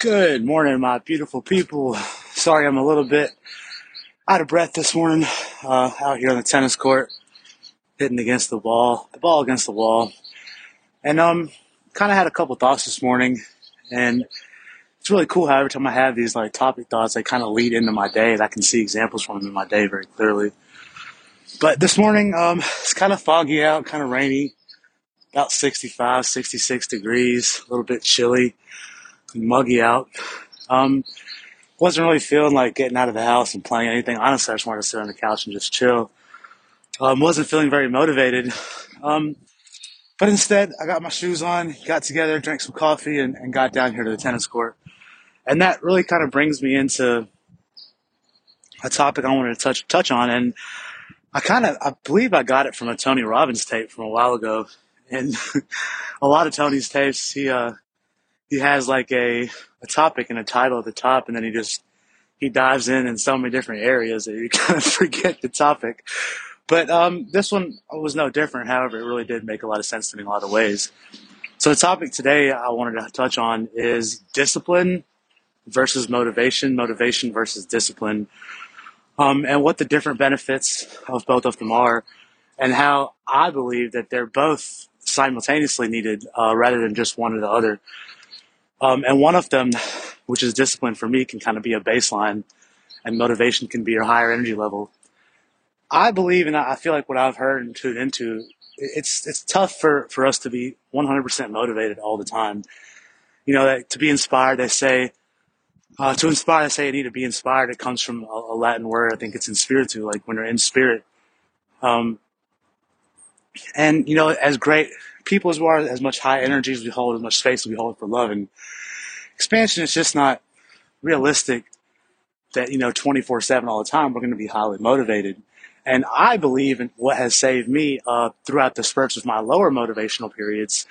Good morning, my beautiful people. Sorry I'm a little bit out of breath this morning. Uh, out here on the tennis court, hitting against the wall, the ball against the wall. And um, kind of had a couple thoughts this morning, and it's really cool how every time I have these like topic thoughts, they kind of lead into my day, and I can see examples from them in my day very clearly. But this morning, um, it's kind of foggy out, kind of rainy, about 65, 66 degrees, a little bit chilly muggy out. Um, wasn't really feeling like getting out of the house and playing anything. Honestly, I just wanted to sit on the couch and just chill. Um, wasn't feeling very motivated. Um, but instead, I got my shoes on, got together, drank some coffee, and, and got down here to the tennis court. And that really kind of brings me into a topic I wanted to touch touch on. And I kind of, I believe I got it from a Tony Robbins tape from a while ago. And a lot of Tony's tapes, he uh, he has like a, a topic and a title at the top, and then he just he dives in in so many different areas that you kind of forget the topic. But um, this one was no different. However, it really did make a lot of sense to me in a lot of ways. So the topic today I wanted to touch on is discipline versus motivation, motivation versus discipline, um, and what the different benefits of both of them are, and how I believe that they're both simultaneously needed uh, rather than just one or the other. Um, and one of them, which is discipline for me, can kind of be a baseline, and motivation can be your higher energy level. I believe, and I feel like what I've heard and tuned into, it's it's tough for, for us to be 100% motivated all the time. You know, that to be inspired, they say, uh, to inspire, they say you need to be inspired. It comes from a, a Latin word. I think it's in spiritu, like when you're in spirit. Um, and you know, as great people as we are, as much high energy as we hold, as much space as we hold for love and expansion, is just not realistic. That you know, twenty four seven all the time, we're going to be highly motivated. And I believe in what has saved me uh, throughout the spurts of my lower motivational periods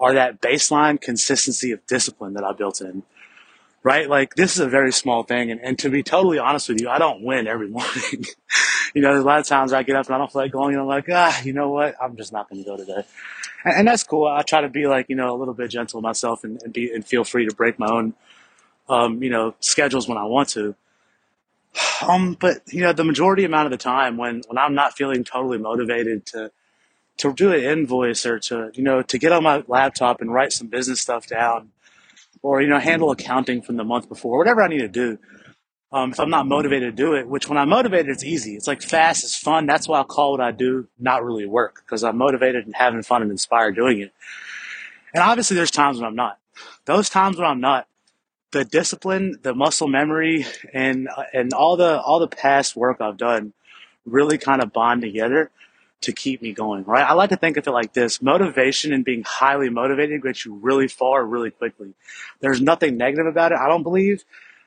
are that baseline consistency of discipline that I built in right? Like this is a very small thing. And, and to be totally honest with you, I don't win every morning. You know, there's a lot of times I get up and I don't feel like going and I'm like, ah, you know what? I'm just not going to go today. And, and, that's cool. I try to be like, you know, a little bit gentle myself and, and be, and feel free to break my own, um, you know, schedules when I want to. Um, but you know, the majority amount of the time when, when I'm not feeling totally motivated to, to do an invoice or to, you know, to get on my laptop and write some business stuff down, or you know handle accounting from the month before, whatever I need to do. Um, if I'm not motivated to do it, which when I'm motivated, it's easy. It's like fast, it's fun. That's why I call what I do not really work because I'm motivated and having fun and inspired doing it. And obviously, there's times when I'm not. Those times when I'm not, the discipline, the muscle memory, and and all the all the past work I've done really kind of bond together to keep me going, right? I like to think of it like this. Motivation and being highly motivated gets you really far really quickly. There's nothing negative about it, I don't believe.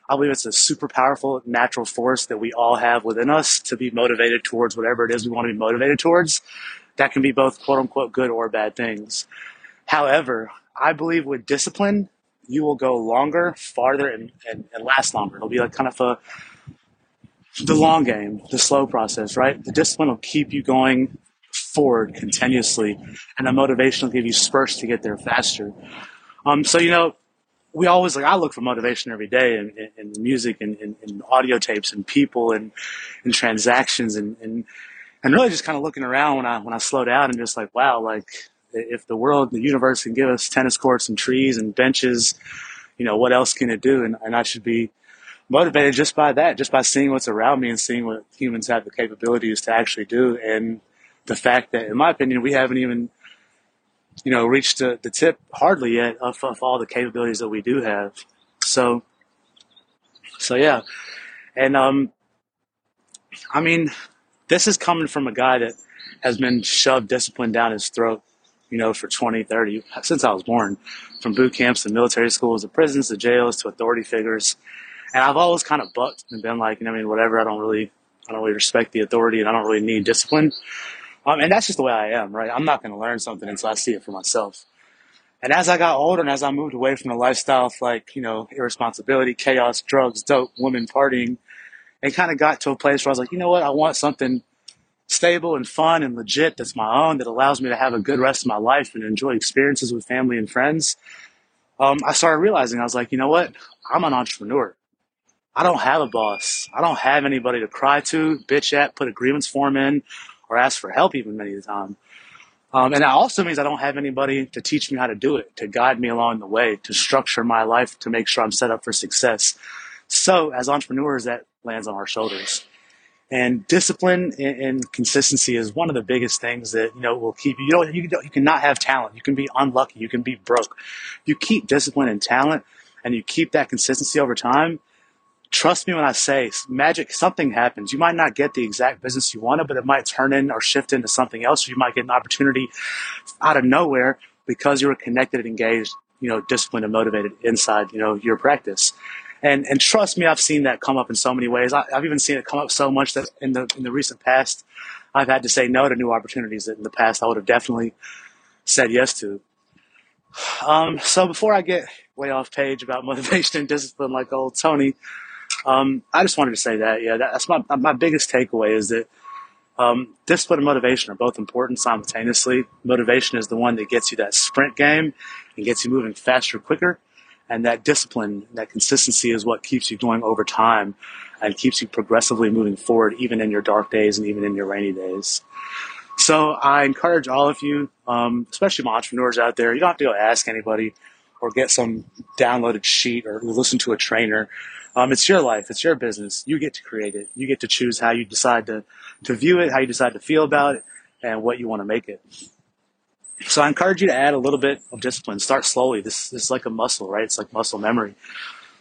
I believe it's a super powerful natural force that we all have within us to be motivated towards whatever it is we want to be motivated towards. That can be both quote unquote good or bad things. However, I believe with discipline, you will go longer, farther, and, and, and last longer. It'll be like kind of a the long game, the slow process, right? The discipline will keep you going forward continuously, and the motivation will give you spurts to get there faster. Um, so you know, we always like I look for motivation every day in, in, in music and in, in, audio tapes and people and in transactions and, and and really just kind of looking around when I when I slow down and just like wow like if the world the universe can give us tennis courts and trees and benches you know what else can it do? And, and I should be motivated just by that just by seeing what's around me and seeing what humans have the capabilities to actually do. And the fact that, in my opinion, we haven't even, you know, reached the, the tip hardly yet of, of all the capabilities that we do have. So, so yeah. And, um, I mean, this is coming from a guy that has been shoved discipline down his throat, you know, for 20, 30, since I was born, from boot camps to military schools to prisons to jails to authority figures. And I've always kind of bucked and been like, you know, I mean, whatever, I don't really, I don't really respect the authority and I don't really need discipline. Um, and that's just the way I am, right? I'm not going to learn something until I see it for myself. And as I got older and as I moved away from the lifestyle of like, you know, irresponsibility, chaos, drugs, dope, women, partying, and kind of got to a place where I was like, you know what? I want something stable and fun and legit that's my own that allows me to have a good rest of my life and enjoy experiences with family and friends. um, I started realizing I was like, you know what? I'm an entrepreneur. I don't have a boss. I don't have anybody to cry to, bitch at, put a grievance form in, or ask for help even many of the time. Um, and that also means I don't have anybody to teach me how to do it, to guide me along the way, to structure my life to make sure I'm set up for success. So as entrepreneurs, that lands on our shoulders. And discipline and, and consistency is one of the biggest things that you know will keep you. You know, you, you cannot have talent. You can be unlucky. You can be broke. You keep discipline and talent, and you keep that consistency over time trust me when I say magic, something happens. You might not get the exact business you wanted, but it might turn in or shift into something else. You might get an opportunity out of nowhere because you were connected and engaged, you know, disciplined and motivated inside, you know, your practice. And, and trust me, I've seen that come up in so many ways. I, have even seen it come up so much that in the, in the recent past, I've had to say no to new opportunities that in the past I would have definitely said yes to. Um, so before I get way off page about motivation and discipline like old Tony, um, I just wanted to say that. Yeah, that's my my biggest takeaway is that um, discipline and motivation are both important simultaneously. Motivation is the one that gets you that sprint game and gets you moving faster, quicker. And that discipline, that consistency is what keeps you going over time and keeps you progressively moving forward, even in your dark days and even in your rainy days. So I encourage all of you, um, especially my entrepreneurs out there, you don't have to go ask anybody or get some downloaded sheet or listen to a trainer. Um, it's your life. It's your business. You get to create it. You get to choose how you decide to, to view it, how you decide to feel about it, and what you want to make it. So I encourage you to add a little bit of discipline. Start slowly. This, this is like a muscle, right? It's like muscle memory.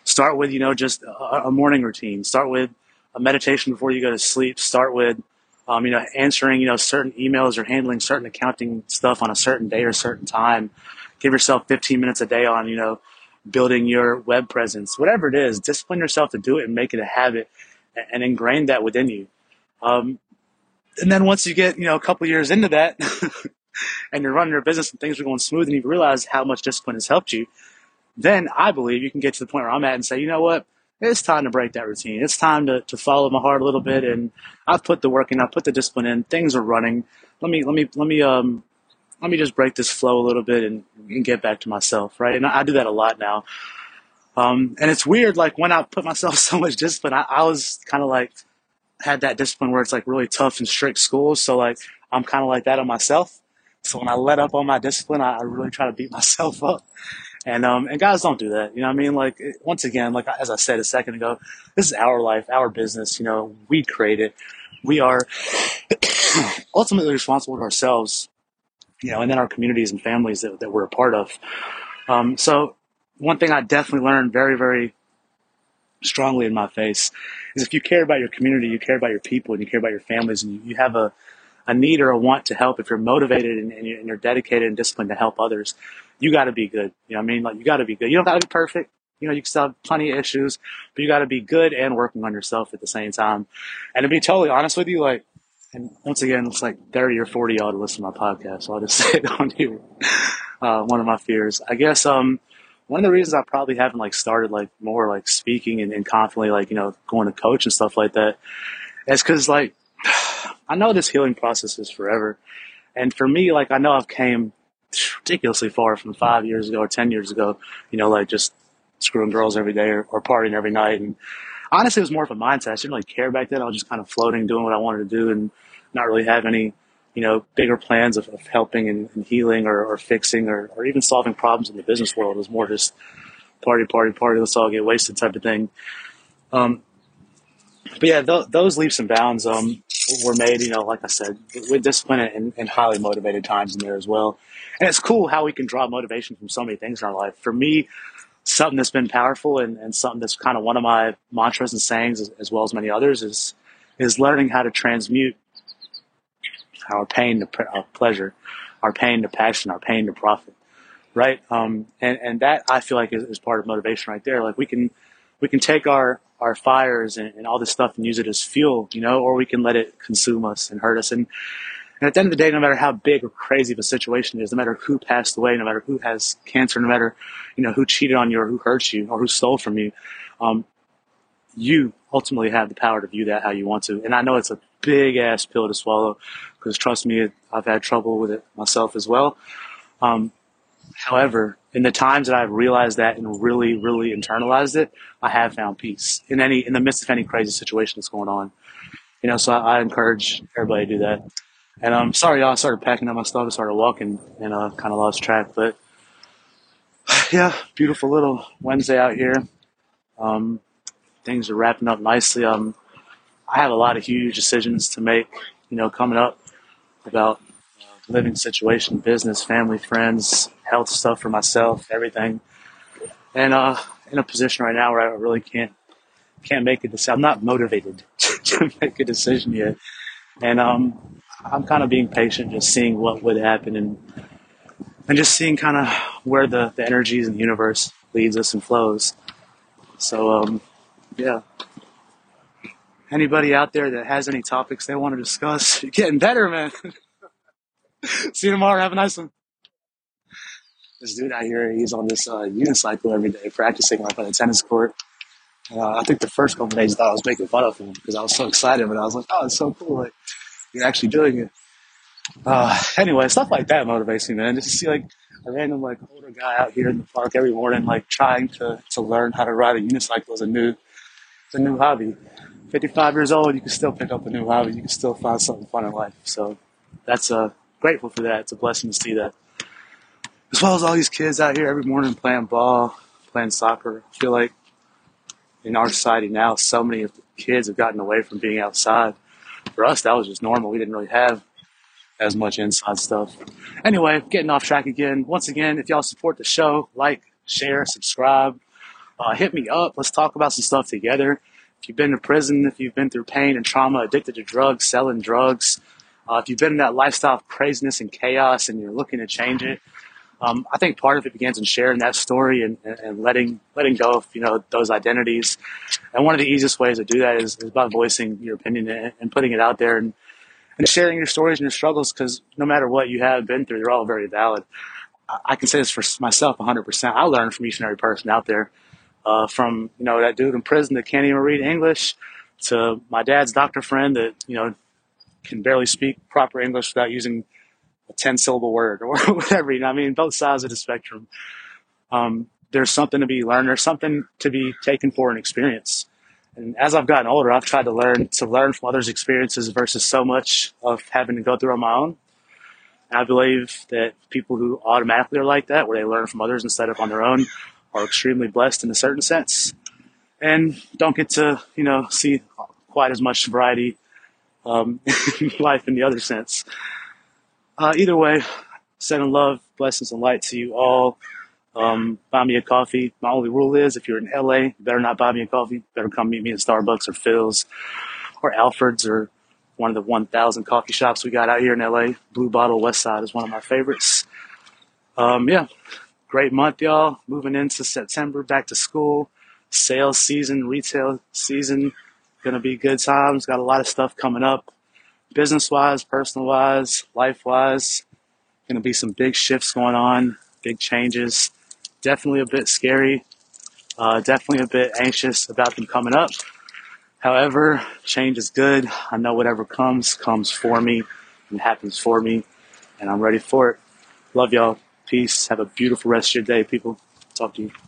Start with, you know, just a, a morning routine. Start with a meditation before you go to sleep. Start with, um, you know, answering, you know, certain emails or handling certain accounting stuff on a certain day or certain time. Give yourself 15 minutes a day on, you know, building your web presence, whatever it is, discipline yourself to do it and make it a habit and ingrain that within you. Um, and then once you get, you know, a couple years into that and you're running your business and things are going smooth and you realize how much discipline has helped you, then I believe you can get to the point where I'm at and say, you know what? It's time to break that routine. It's time to, to follow my heart a little bit. And I've put the work in, I've put the discipline in. Things are running. Let me, let me, let me, um, let me just break this flow a little bit and, and get back to myself, right? And I, I do that a lot now. Um, and it's weird, like when I put myself so much discipline, I, I was kind of like, had that discipline where it's like really tough and strict schools. So like, I'm kind of like that on myself. So when I let up on my discipline, I, I really try to beat myself up. And, um, and guys don't do that. You know what I mean? Like, once again, like, as I said a second ago, this is our life, our business. You know, we create it. We are ultimately responsible to ourselves you know, and then our communities and families that, that we're a part of. Um, so one thing I definitely learned very, very strongly in my face is if you care about your community, you care about your people, and you care about your families, and you, you have a, a need or a want to help, if you're motivated and, and, you're, and you're dedicated and disciplined to help others, you got to be good. You know what I mean? Like, you got to be good. You don't got to be perfect. You know, you still have plenty of issues, but you got to be good and working on yourself at the same time. And to be totally honest with you, like, and once again, it's like 30 or 40 y'all to listen to my podcast, so I'll just say it on here. Uh, one of my fears. I guess um, one of the reasons I probably haven't like started like more like speaking and, and confidently like, you know, going to coach and stuff like that is because like I know this healing process is forever. And for me, like I know I've came ridiculously far from five years ago or 10 years ago, you know, like just screwing girls every day or, or partying every night. And honestly, it was more of a mindset. I didn't really care back then. I was just kind of floating, doing what I wanted to do and not really have any, you know, bigger plans of, of helping and, and healing or, or fixing or, or even solving problems in the business world. It was more just party, party, party. Let's all get wasted type of thing. Um, but yeah, th- those leaps and bounds um, were made, you know, like I said, with discipline and, and, highly motivated times in there as well. And it's cool how we can draw motivation from so many things in our life. For me, something that's been powerful and, and something that's kind of one of my mantras and sayings, as, as well as many others, is is learning how to transmute our pain to our pleasure, our pain to passion, our pain to profit, right? Um, and and that I feel like is, is, part of motivation right there. Like we can we can take our our fires and, and all this stuff and use it as fuel, you know, or we can let it consume us and hurt us. And and at the end of the day, no matter how big or crazy of a situation is, no matter who passed away, no matter who has cancer, no matter you know who cheated on you or who hurt you or who stole from you, um, you ultimately have the power to view that how you want to. And I know it's a big ass pill to swallow because trust me, I've had trouble with it myself as well. Um, however, in the times that I've realized that and really, really internalized it, I have found peace in any in the midst of any crazy situation that's going on. You know, so I, I encourage everybody to do that. And I'm um, sorry, y'all. I started packing up my stuff and started walking and uh, kind of lost track. But yeah, beautiful little Wednesday out here. Um, things are wrapping up nicely. Um, I have a lot of huge decisions to make, you know, coming up about uh, living situation, business, family, friends, health stuff for myself, everything. And uh, in a position right now where I really can't can't make a decision. I'm not motivated to make a decision yet, and um, I'm kind of being patient, just seeing what would happen, and and just seeing kind of where the, the energies in the universe leads us and flows. So um, yeah. Anybody out there that has any topics they want to discuss, you're getting better, man. See you tomorrow. Have a nice one. This dude out here, he's on this uh, unicycle every day, practicing like on a tennis court. Uh, I think the first couple days I thought I was making fun of him because I was so excited, but I was like, oh, it's so cool. Like, you're actually doing it. Uh, anyway, stuff like that motivates me, man. Just to see like a random like older guy out here in the park every morning, like trying to, to learn how to ride a unicycle is a new, it's a new hobby. 55 years old, you can still pick up a new hobby. You can still find something fun in life. So that's uh, grateful for that. It's a blessing to see that. As well as all these kids out here every morning playing ball, playing soccer. I feel like in our society now, so many of the kids have gotten away from being outside. For us, that was just normal. We didn't really have as much inside stuff. Anyway, getting off track again. Once again, if y'all support the show, like, share, subscribe, uh, hit me up. Let's talk about some stuff together. If you've been to prison, if you've been through pain and trauma, addicted to drugs, selling drugs, uh, if you've been in that lifestyle of craziness and chaos and you're looking to change it, um, I think part of it begins in sharing that story and, and, letting letting go of you know those identities. And one of the easiest ways to do that is, is by voicing your opinion and, and putting it out there and and sharing your stories and your struggles because no matter what you have been through, they're all very valid. I can say this for myself 100%. I learned from each and every person out there. Uh, from, you know, that dude in prison that can't even read English to my dad's doctor friend that, you know, can barely speak proper English without using a 10 syllable word or whatever. You know, I mean, both sides of the spectrum. Um, there's something to be learned. There's something to be taken for an experience. And as I've gotten older, I've tried to learn to learn from others' experiences versus so much of having to go through on my own. And I believe that people who automatically are like that, where they learn from others instead of on their own, are extremely blessed in a certain sense, and don't get to you know see quite as much variety um, in life in the other sense. Uh, either way, sending love, blessings, and light to you all. Um, buy me a coffee. My only rule is if you're in LA, you better not buy me a coffee. better come meet me at Starbucks or Philz or Alfred's or one of the 1,000 coffee shops we got out here in LA. Blue Bottle West Side is one of my favorites. Um, yeah, great month, y'all. Moving into September, back to school, sales season, retail season. Gonna be good times. Got a lot of stuff coming up, business wise, personal wise, life wise. Gonna be some big shifts going on, big changes definitely a bit scary, uh, definitely a bit anxious about them coming up. However, change is good. I know whatever comes, comes for me and happens for me, and I'm ready for it. Love y'all. Peace. Have a beautiful rest of your day, people. Talk to you.